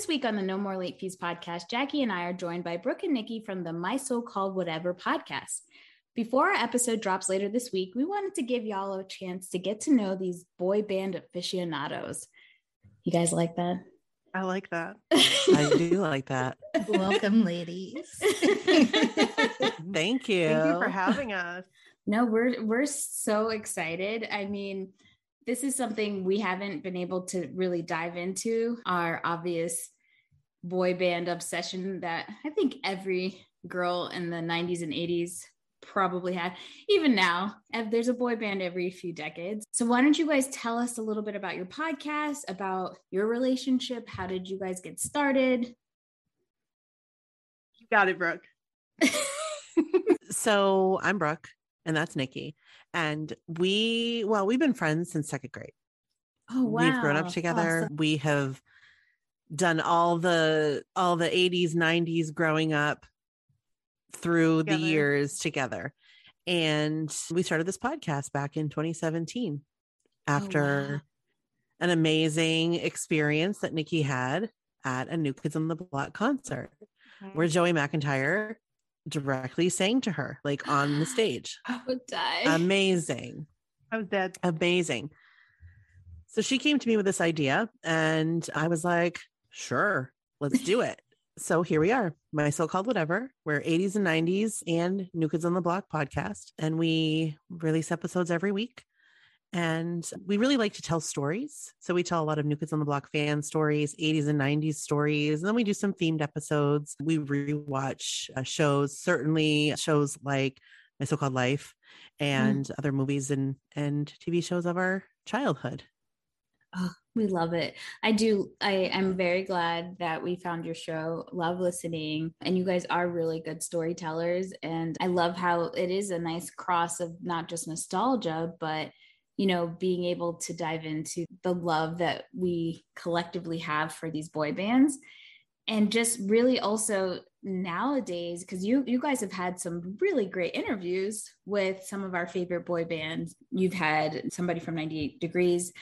This week on the No More Late Fees podcast, Jackie and I are joined by Brooke and Nikki from the My So Called Whatever podcast. Before our episode drops later this week, we wanted to give y'all a chance to get to know these boy band aficionados. You guys like that? I like that. I do like that. Welcome, ladies. Thank you. Thank you for having us. No, we're we're so excited. I mean, this is something we haven't been able to really dive into our obvious boy band obsession that I think every girl in the 90s and 80s probably had. Even now there's a boy band every few decades. So why don't you guys tell us a little bit about your podcast about your relationship? How did you guys get started? You got it brooke. So i'm brooke and that's nikki and we well we've been friends since second grade oh wow we've grown up together awesome. we have done all the all the 80s 90s growing up through together. the years together. And we started this podcast back in 2017 after oh, wow. an amazing experience that Nikki had at a New Kids on the Block concert okay. where Joey McIntyre directly sang to her, like on the stage. I would die. Amazing. I was dead. Amazing. So she came to me with this idea, and I was like, sure, let's do it so here we are, my so called whatever. We're 80s and 90s and New Kids on the Block podcast, and we release episodes every week. And we really like to tell stories. So we tell a lot of New Kids on the Block fan stories, 80s and 90s stories. And then we do some themed episodes. We rewatch uh, shows, certainly shows like My So Called Life mm. and mm. other movies and, and TV shows of our childhood. Oh, we love it. I do. I am very glad that we found your show. Love listening. And you guys are really good storytellers. And I love how it is a nice cross of not just nostalgia, but you know, being able to dive into the love that we collectively have for these boy bands. And just really also nowadays, because you you guys have had some really great interviews with some of our favorite boy bands. You've had somebody from 98 Degrees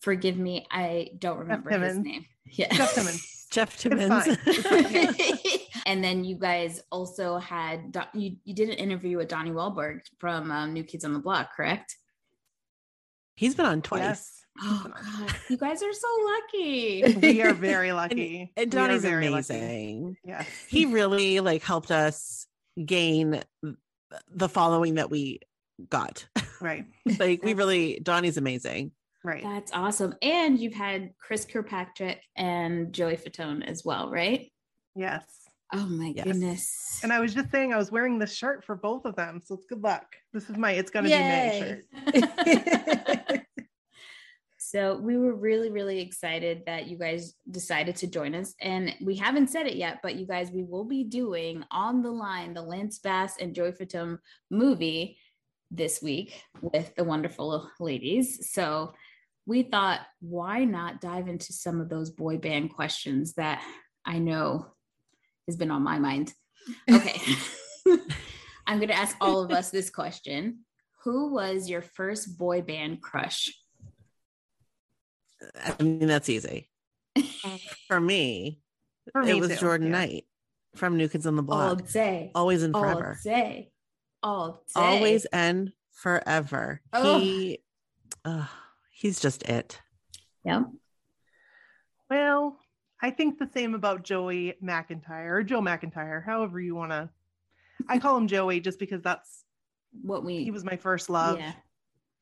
forgive me, I don't remember his name. Yeah. Jeff Timmons. Jeff Timmons. and then you guys also had you you did an interview with Donnie Wahlberg from um, New Kids on the Block, correct? He's been on twice. Yes. Oh God, you guys are so lucky. we are very lucky. And, and Donnie's amazing. Yeah, he really like helped us gain the following that we got. Right. like we really Donnie's amazing. Right. That's awesome. And you've had Chris Kirkpatrick and Joey Fatone as well, right? Yes. Oh my yes. goodness. And I was just saying I was wearing this shirt for both of them. So it's good luck. This is my it's gonna Yay. be May shirt. so we were really, really excited that you guys decided to join us. And we haven't said it yet, but you guys, we will be doing on the line the Lance Bass and Joey Fatone movie this week with the wonderful ladies. So we thought, why not dive into some of those boy band questions that I know has been on my mind? Okay. I'm going to ask all of us this question Who was your first boy band crush? I mean, that's easy. For me, For me it was too. Jordan yeah. Knight from New Kids on the Block. All day. Always and forever. All day. All day. Always and forever. Oh. He uh, he's just it. Yeah. Well, I think the same about Joey McIntyre or Joe McIntyre, however you want to. I call him Joey just because that's what we. He was my first love. Yeah.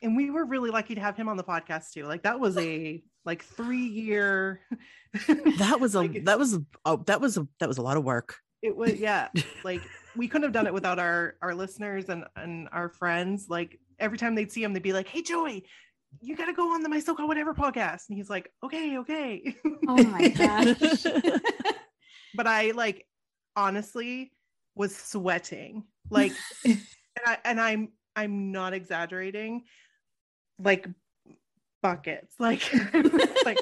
And we were really lucky to have him on the podcast too. Like that was a like three year. that was a like, that was a, oh that was a that was a lot of work. It was yeah. Like we couldn't have done it without our our listeners and and our friends. Like every time they'd see him, they'd be like, "Hey, Joey, you got to go on the My So Called Whatever podcast." And he's like, "Okay, okay." Oh my gosh! but I like honestly was sweating, like, and I and I'm I'm not exaggerating, like buckets, like like.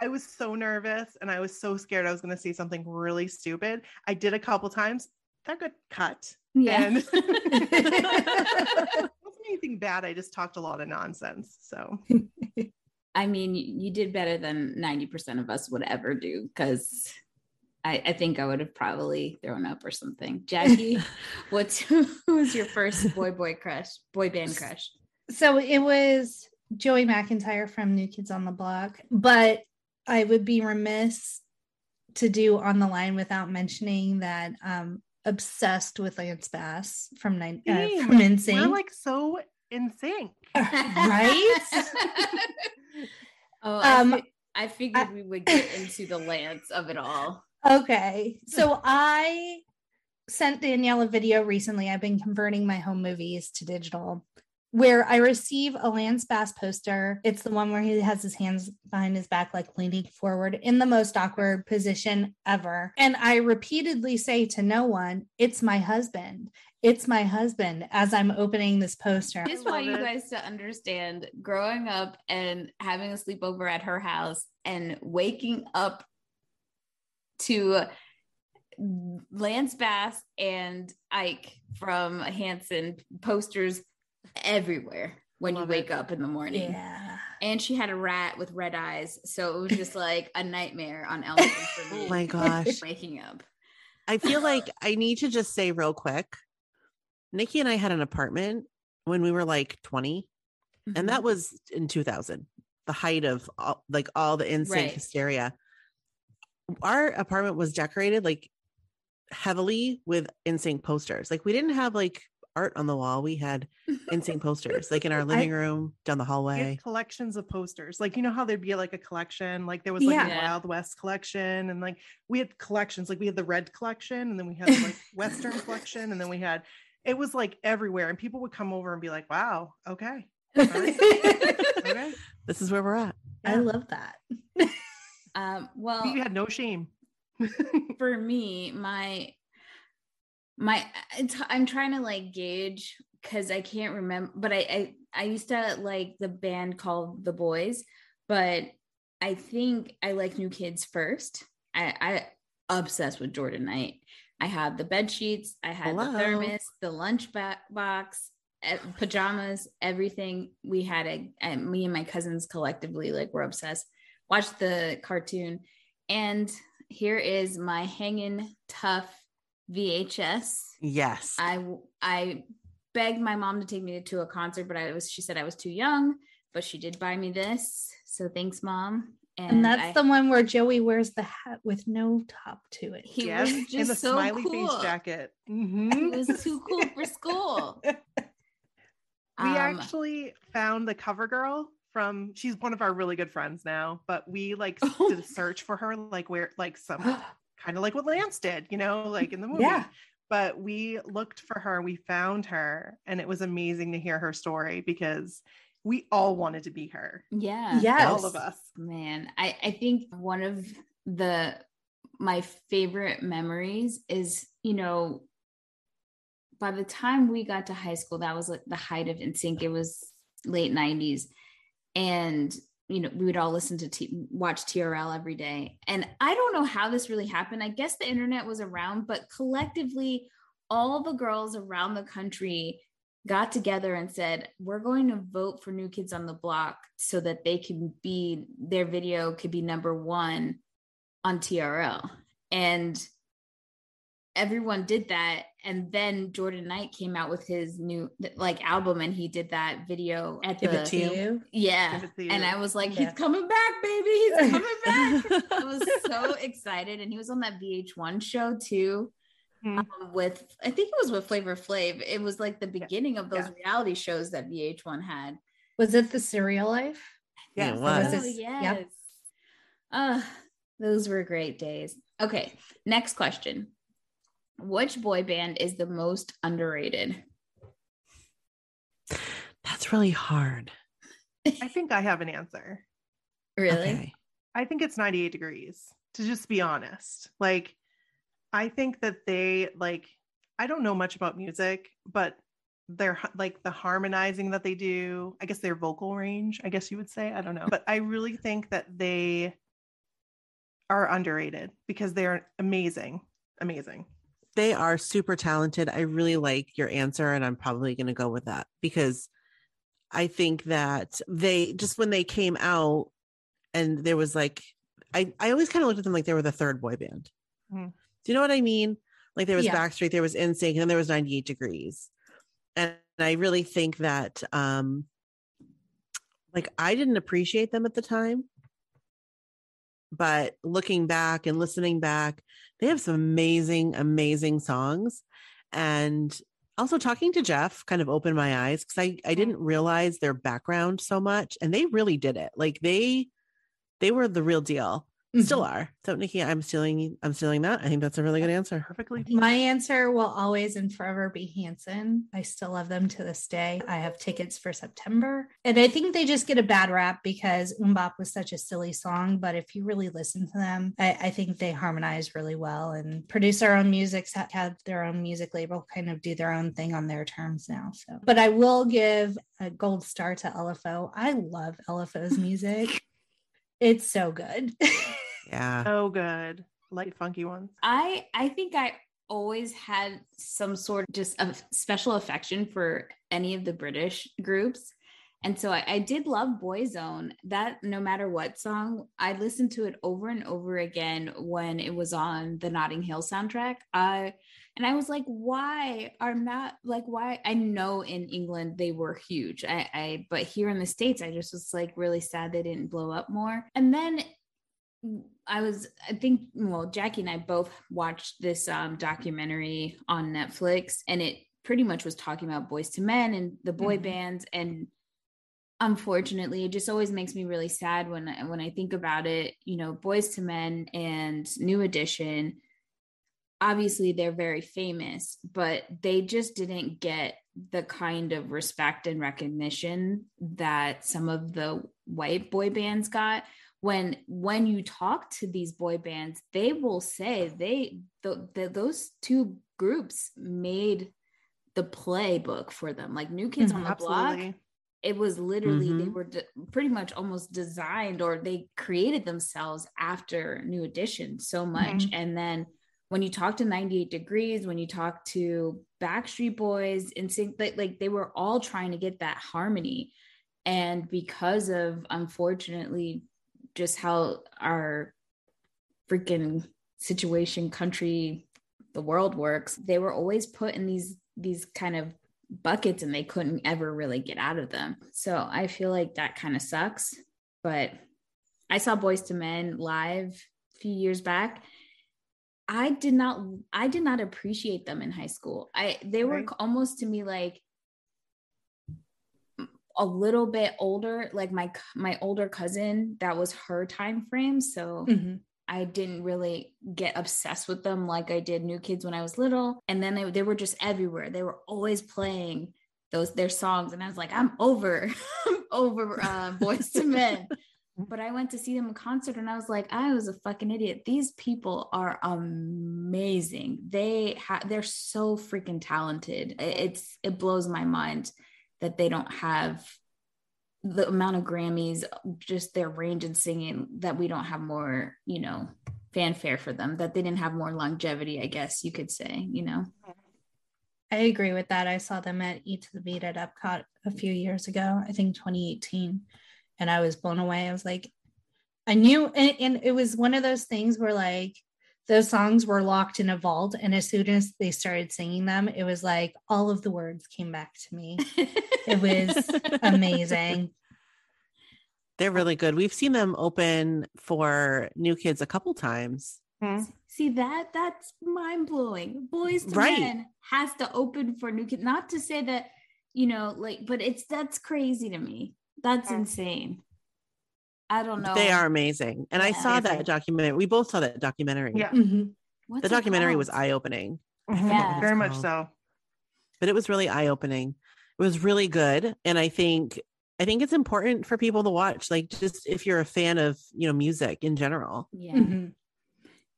I was so nervous and I was so scared I was going to say something really stupid. I did a couple times that got cut. Yeah. And anything bad. I just talked a lot of nonsense. So I mean, you did better than 90% of us would ever do because I, I, think I would have probably thrown up or something. Jackie, what's who was your first boy boy crush, boy band crush? So it was Joey McIntyre from New Kids on the Block, but I would be remiss to do on the line without mentioning that um obsessed with Lance Bass from nine uh, from NSYNC. We're like so in sync, right? oh, um, I, fi- I figured I, we would get into the Lance of it all. Okay, so I sent Danielle a video recently. I've been converting my home movies to digital, where I receive a Lance Bass poster. It's the one where he has his hands behind his back, like leaning forward in the most awkward position ever. And I repeatedly say to no one, It's my husband. It's my husband as I'm opening this poster. I just want you guys to understand growing up and having a sleepover at her house and waking up to Lance Bass and Ike from Hanson posters everywhere when Love you wake it. up in the morning. Yeah. And she had a rat with red eyes. So it was just like a nightmare on Elm for me. Oh my gosh. Waking up. I feel like I need to just say real quick Nikki and I had an apartment when we were like 20, mm-hmm. and that mm-hmm. was in 2000, the height of all, like all the NSYNC right. hysteria. Our apartment was decorated like heavily with NSYNC posters. Like we didn't have like art on the wall. We had NSYNC posters, like in our living I, room, down the hallway. Collections of posters, like you know how there'd be like a collection, like there was like yeah. Wild West collection, and like we had collections, like we had the red collection, and then we had like Western collection, and then we had. It was like everywhere, and people would come over and be like, "Wow, okay, right. okay, this is where we're at." Yeah. I love that. um, well, you had no shame. for me, my my uh, i'm trying to like gauge because i can't remember but I, I i used to like the band called the boys but i think i like new kids first. I i obsessed with jordan knight. I had the bed sheets i had Hello. the thermos the lunch box pajamas everything we had a and me and my cousins collectively like were obsessed. Watched the cartoon and here is my hanging tough VHS. Yes. I I begged my mom to take me to a concert, but I was she said I was too young, but she did buy me this. So thanks, mom. And, and that's I, the one where Joey wears the hat with no top to it. He yes, was just in the so smiley cool. face jacket. Mm-hmm. He was too cool for school. we um, actually found the cover girl from she's one of our really good friends now, but we like did a search for her, like where like some kind of like what Lance did, you know, like in the movie. Yeah. But we looked for her, we found her, and it was amazing to hear her story because we all wanted to be her. Yeah. Yes. All of us. Man, I, I think one of the my favorite memories is, you know, by the time we got to high school, that was like the height of NSYNC. It was late 90s. And you know, we would all listen to T- watch TRL every day. And I don't know how this really happened. I guess the internet was around, but collectively, all the girls around the country got together and said, We're going to vote for New Kids on the Block so that they can be, their video could be number one on TRL. And everyone did that and then jordan knight came out with his new like album and he did that video at Give the it to you. yeah you. and i was like yeah. he's coming back baby he's coming back i was so excited and he was on that vh1 show too mm-hmm. um, with i think it was with flavor flav it was like the beginning of those yeah. reality shows that vh1 had was it the surreal life yeah it was. Oh, yes yep. uh, those were great days okay next question which boy band is the most underrated? That's really hard. I think I have an answer. Really? Okay. I think it's 98 degrees, to just be honest. Like, I think that they, like, I don't know much about music, but they're like the harmonizing that they do, I guess their vocal range, I guess you would say. I don't know. But I really think that they are underrated because they're amazing. Amazing they are super talented. I really like your answer, and I'm probably going to go with that because I think that they just when they came out, and there was like I I always kind of looked at them like they were the third boy band. Mhm. Do you know what I mean? Like there was Yeah. Backstreet, there was NSYNC, and then there was 98 Degrees. And I really think that um like I didn't appreciate them at the time. But looking back and listening back, they have some amazing, amazing songs. And also talking to Jeff kind of opened my eyes because I, I didn't mm. realize their background so much. And they really did it. Like they they were the real deal. Still Mhm. are. So Nikki, I'm stealing I'm stealing that. I think that's a really good answer. Perfectly. My answer will always and forever be Hanson. I still love them to this day. I have tickets for September. And I think they just get a bad rap because MMMBop was such a silly song. But if you really listen to them, I, I think they harmonize really well and produce their own music, have their own music label, kind of do their own thing on their terms now. So, but I will give a gold star to LFO. I love LFO's music. It's so good. Yeah. So good. Light funky ones. I I think I always had some sort of just a special affection for any of the British groups. And so I, I did love Boyzone. That no matter what song, I listened to it over and over again when it was on the Notting Hill soundtrack. I and I was like, why are not like why I know in England they were huge. I, I but here in the States, I just was like really sad they didn't blow up more. And then I was, I think, well, Jackie and I both watched this um, documentary on Netflix, and it pretty much was talking about Boyz II Men and the boy Mhm. bands. And unfortunately, it just always makes me really sad when I, when I think about it. You know, Boyz II Men and New Edition. Obviously, they're very famous, but they just didn't get the kind of respect and recognition that some of the white boy bands got when when you talk to these boy bands they will say they the, the, those two groups made the playbook for them. Like new kids Mhm, on the block it was literally they Mhm. were de- pretty much almost designed or they created themselves after new edition so much. And then when you talk to 98 degrees when you talk to backstreet boys NSYNC like, like they were all trying to get that harmony. And because of unfortunately just how our freaking situation country the world works they were always put in these these kind of buckets and they couldn't ever really get out of them. So i feel like that kind of sucks but i saw Boyz II Men live a few years back. I did not i did not appreciate them in high school. I they were Right. almost to me like a little bit older like my my older cousin that was her time frame so Mhm. I didn't really get obsessed with them like I did New Kids when I was little. And then they, they were just everywhere. They were always playing those their songs, and I was like, I'm over, I'm over uh, Boyz II Men. But I went to see them in concert, and I was like, I was a fucking idiot. These people are amazing. They ha- they're so freaking talented. It's it blows my mind that they don't have the amount of Grammys, just their range in singing, that we don't have more, you know, fanfare for them, that they didn't have more longevity, I guess you could say, you know. I agree with that. I saw them at Eat to the Beat at Epcot a few years ago, I think 2018. And I was blown away. I was like, I knew, and, and it was one of those things where like those songs were locked in a vault. And as soon as they started singing them, it was like all of the words came back to me. It was amazing. They're really good. We've seen them open for new kids a couple times. Hmm. See that that's mind blowing. Boys to Right. Men has to open for new kids. Not to say that, you know, like, but it's that's crazy to me. That's Yeah. insane. I don't know. They are amazing. And I saw Amazing. that documentary. We both saw that documentary. Yeah. Mhm. The it documentary was eye opening, Yeah. Very much so. but it was really eye opening. It was really good. And I think I think it's important for people to watch, like just if you're a fan of, you know, music in general. Yeah. Mhm.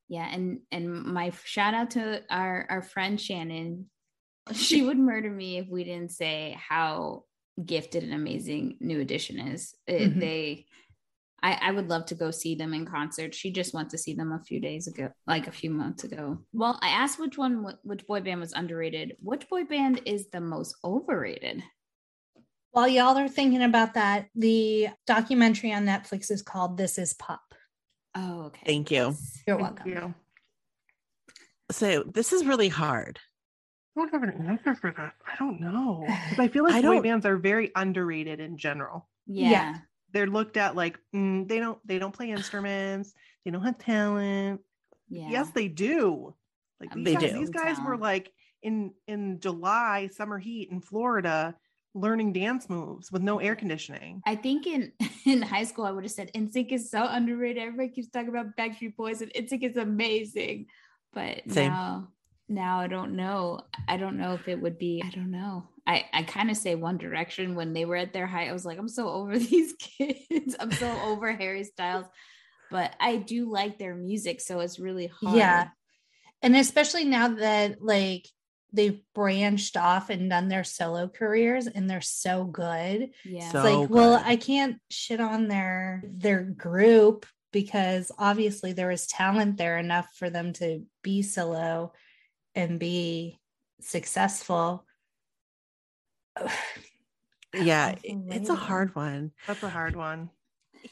Yeah, and and my shout out to our our friend Shannon. She would murder me if we didn't say how gifted and amazing New Edition is. It- Mhm. They, I I would love to go see them in concert. She just went to see them a few days ago, like a few months ago. Well, I asked which one, which boy band was underrated. Which boy band is the most overrated? While y'all are thinking about that, the documentary on Netflix is called This Is Pop. Oh, okay. Thank you. You're Thank welcome. you. So this is really hard. I don't have an answer for that. I don't know. I feel like I boy bands are very underrated in general. Yeah. Yeah. They're looked at like mm, they don't they don't play instruments. They don't have talent. Yeah. Yes, they do. Like Um, these They guys, do. these guys were like in in July summer heat in Florida learning dance moves with no air conditioning. I think in in high school I would have said NSYNC is so underrated. Everybody keeps talking about Backstreet Boys and NSYNC is amazing. But Same. now now I don't know. I don't know if it would be, I don't know. I, I kind of say One Direction when they were at their height. I was like, I'm so over these kids. I'm so over Harry Styles. But I do like their music, so it's really hard. Yeah. And especially now that like they've branched off and done their solo careers and they're so good. Yeah. So- It's like, well. I can't shit on their their group because obviously there is talent there enough for them to be solo and be successful. Yeah, That's it- a it's a hard one. That's a hard one.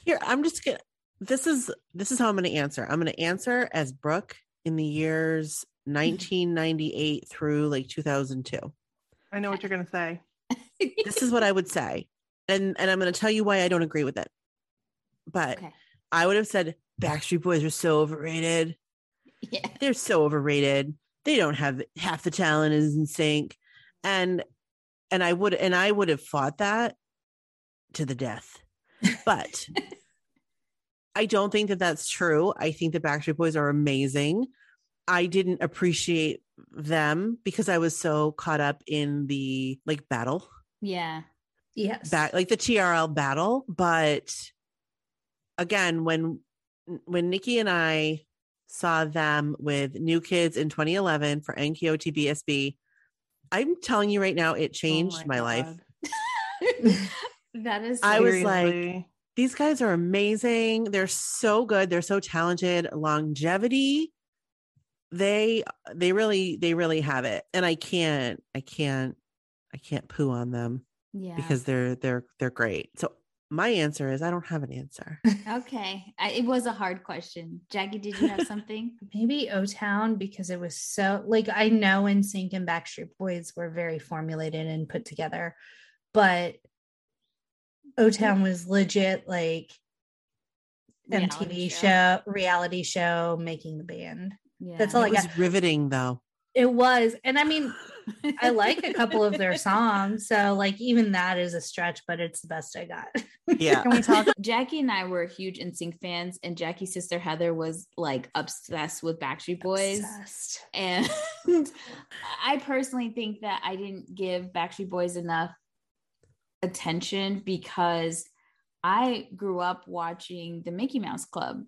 Here, I'm just gonna. This is this is how I'm going to answer. I'm going to answer as Brooke in the years 1998 through like 2002. I know what you're gonna say. This is what I would say, and and I'm going to tell you why I don't agree with it. But okay. I would have said Backstreet Boys are so overrated. Yeah. They're so overrated. They don't have half the talent is NSYNC, and and I would and I would have fought that to the death. But I don't think that that's true. I think the Backstreet Boys are amazing. I didn't appreciate them because I was so caught up in the like battle Yeah. Yes. back like the TRL battle. But again, when when Nikki and I saw them with New Kids in 2011 for NKOT BSB, I'm telling you right now, it oh changed Oh my, life. God. that is I was like, These guys are amazing. They're so good. They're so talented. Longevity, they they really they really have it. And I can't I can't I can't poo on them yeah. because they're they're they're great. So my answer is I don't have an answer. okay. I, it was a hard question. Jackie, did you have something? Maybe O Town because it was so like I know NSYNC and Backstreet Boys were very formulated and put together, but O Town was legit like MTV Reality show. reality show, making the band. Yeah. That's all I it was got. riveting though. It was, and I mean, I like a couple of their songs, so like even that is a stretch, but it's the best I got. Yeah. Can we talk? Jackie and I were huge NSYNC fans, and Jackie's sister Heather was like obsessed with Backstreet Boys. Obsessed. And I personally think that I didn't give Backstreet Boys enough attention because I grew up watching the Mickey Mouse Club.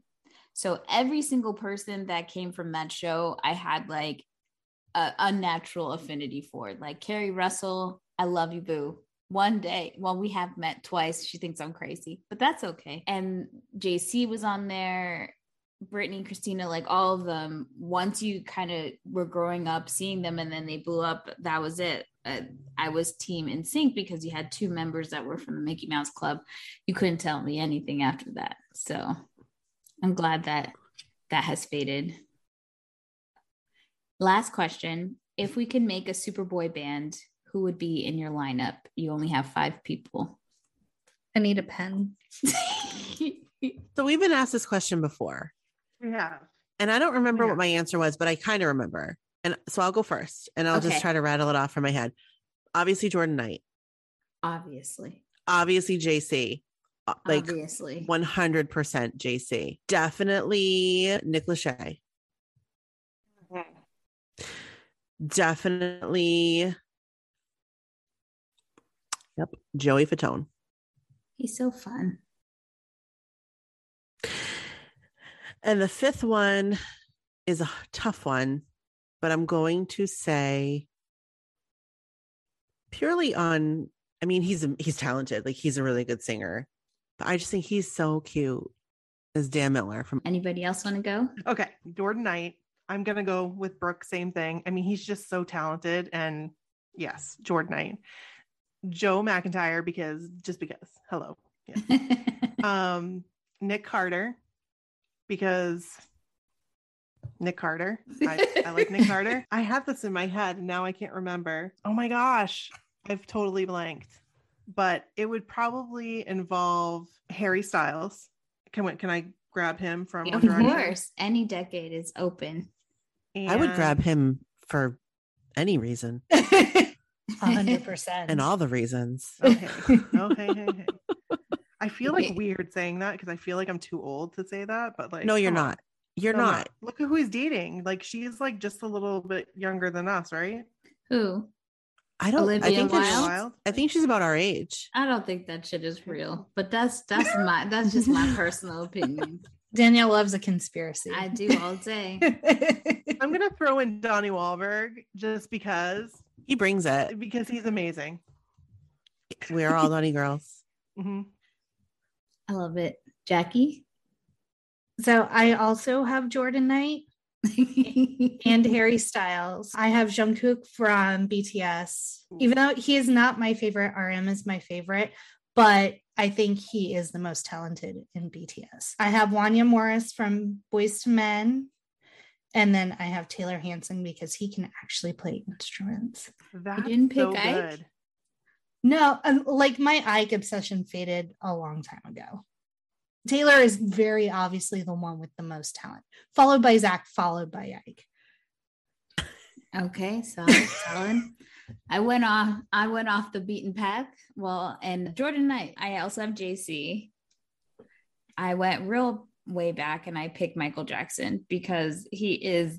So every single person that came from that show, I had like a unnatural affinity for. it, Like Keri Russell, I love you, boo. One day, well, we have met twice. She thinks I'm crazy, but that's okay. And JC was on there, Britney, Christina, like all of them. Once you kind of were growing up, seeing them, and then they blew up, that was it. Uh, I was team NSYNC because you had two members that were from the Mickey Mouse Club. You couldn't tell me anything after that. So I'm glad that that has faded. Last question. If we could make a Superboy band, who would be in your lineup? You only have five people. I need a pen. So we've been asked this question before. Yeah. And I don't remember Yeah. what my answer was, but I kind of remember. And so I'll go first and I'll Okay. just try to rattle it off from my head. Obviously, Jordan Knight. Obviously. Obviously, JC. uh, Like Obviously. 100% JC. Definitely Nick Lachey. Definitely. Yep. Joey Fatone. He's so fun. And the fifth one is a tough one, but I'm going to say purely on I mean he's he's talented, like he's a really good singer. But I just think he's so cute as Dan Miller from Anybody else want to go? Okay. Jordan Knight. I'm gonna go with Brooke. Same thing. I mean, he's just so talented, and yes, Jordan Knight. Joe McIntyre because just because. Hello. Yeah. um, Nick Carter because Nick Carter. I, I like Nick Carter. I have this in my head and now I can't remember. Oh my gosh, I've totally blanked. But it would probably involve Harry Styles. Can we, can I grab him from of course, any decade is open. I would grab him for any reason A hundred percent. and all the reasons. Okay. Oh, hey, hey, hey. I feel like Wait. weird saying that because I feel like I'm too old to say that, but like, no, you're come on. not. You're I'm not. Look at who he's dating. Like she's like just a little bit younger than us, right? Who? I don't. I think that Wilde? she's- Wilde. I think she's about our age. I don't think that shit is real, but that's that's my that's just my personal opinion. Danielle loves a conspiracy. I do all day. I'm gonna throw in Donnie Wahlberg just because He brings it. because he's amazing. We're all Donnie girls. Mhm. I love it, Jackie. so I also have Jordan Knight and Harry Styles. I have Jungkook from BTS. Even though he is not my favorite, RM is my favorite, but I think he is the most talented in BTS. I have Wanya Morris from Boyz II Men. And then I have Taylor Hanson because he can actually play instruments. That's didn't pick so Ike? good. No, um, like my Ike obsession faded a long time ago. Taylor is very obviously the one with the most talent, followed by Zach, followed by Ike. Okay, solid, solid. I went off. I went off the beaten path. Well, and Jordan Knight. I also have JC. I went real way back, and I picked Michael Jackson because he is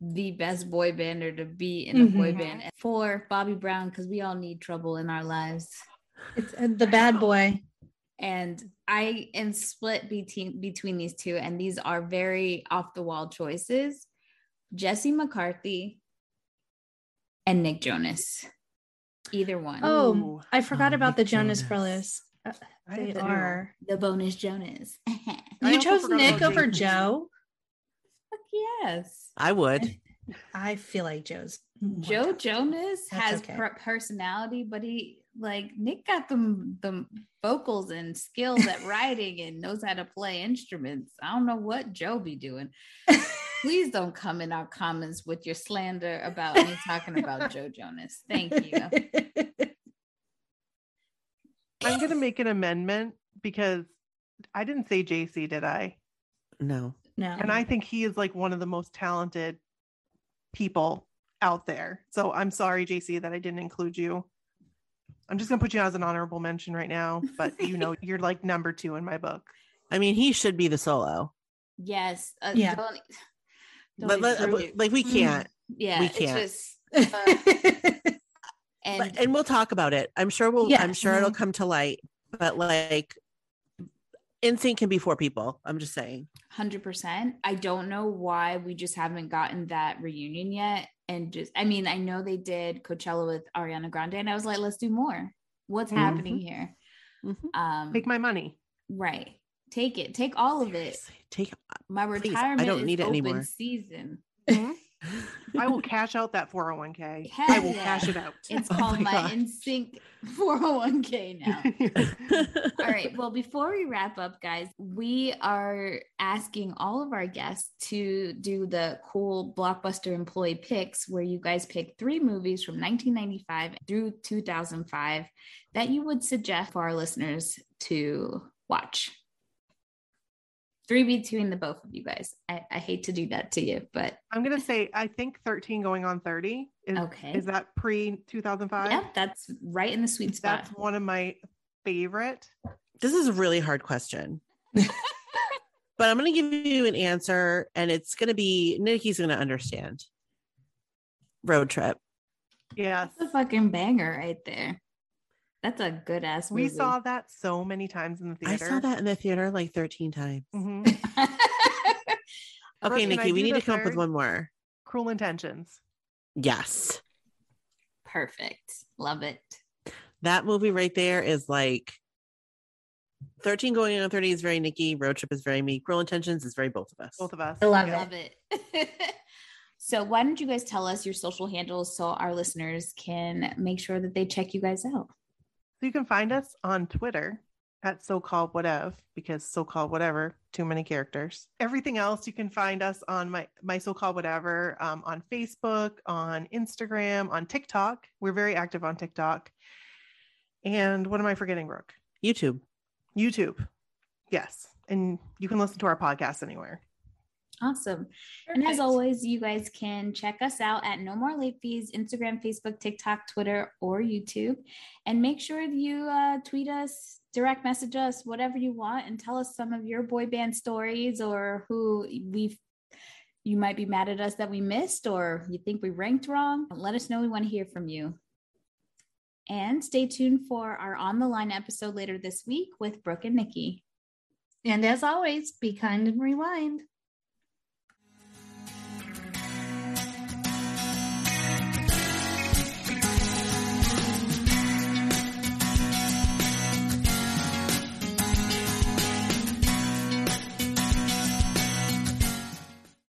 the best boy bander to be in a boy Mhm. band. And for Bobby Brown, because we all need trouble in our lives. It's uh, the bad boy. and I am split between between these two, and these are very off the wall choices. Jesse McCartney and Nick Jonas, either one. Oh, Ooh, I forgot Oh, about the Jonas Jonas. Brothers. Uh, they did are. the bonus Jonas. You chose Nick over JC. Joe. yes. I would. I feel like Joe's Joe. Jonas That's has okay. per- personality, but he like Nick got the the vocals and skills at writing and knows how to play instruments. I don't know what Joe be doing. Please don't come in our comments with your slander about me talking about Joe Jonas. Thank you. I'm gonna make an amendment because I didn't say JC, did I? No. no. And I think he is like one of the most talented people out there. So I'm sorry, JC, that I didn't include you. I'm just gonna put you as an honorable mention right now, but you know you're like number two in my book. I mean, he should be the solo. Yes. Uh, Yeah. Don't, don't But let- exclude but, it. like we Mm. can't. yeah. we can't. just uh, and But, and we'll talk about it. I'm sure we'll. I'm Yes. sure it'll Mhm. come to light. But like, NSYNC can be four people. I'm just saying. Hundred percent. I don't know why we just haven't gotten that reunion yet. And just, I mean, I know they did Coachella with Ariana Grande, and I was like, let's do more. What's Mhm. happening here? Mhm. Um, Take my money. right. Take it. Take all of it. Take. Uh, my Please, I don't need it open anymore. season. Mm-hmm. I will cash out that 401k. Hell I will yeah. cash it out. It's Oh called my my, God. NSYNC 401k now. all right. Well, before we wrap up, guys, we are asking all of our guests to do the cool blockbuster employee picks, where you guys pick three movies from 1995 through 2005 that you would suggest for our listeners to watch. Three between the both of you guys. I, I hate to do that to you, but I'm gonna say I think 13 going on 30 is okay. is that pre 2005? Yep, that's right in the sweet spot. That's one of my favorite. this is a really hard question. but I'm going to give you an answer, and it's going to be Nikki's going to understand. Road trip. Yeah, That's a fucking banger right there. That's a good ass movie. We saw that so many times in the theater. I saw that in the theater like 13 times. Mhm. Okay, Can Nikki, we need to come up with one more. Cruel Intentions. Yes. Perfect. Love it. That movie right there is like 13 going on 30 is very Nikki. Road trip is very me. Cruel Intentions is very both of us. Both of us. I love Yeah. Love it. So why don't you guys tell us your social handles so our listeners can make sure that they check you guys out? So you can find us on Twitter at so called whatever because so called whatever too many characters. Everything else you can find us on my my so called whatever um, on facebook on instagram on tiktok. We're very active on tiktok. And what am i forgetting brooke? YouTube. youtube. Yes. And you can listen to our podcast anywhere Awesome. And as always, you guys can check us out at No More Late Fees, Instagram, Facebook, TikTok, Twitter, or YouTube. And make sure you uh, tweet us, direct message us, whatever you want, and tell us some of your boy band stories or who we've you might be mad at us that we missed or you think we ranked wrong. Let us know. We want to hear from you. And stay tuned for our on the line episode later this week with Brooke and Nikki. And as always, be kind and rewind.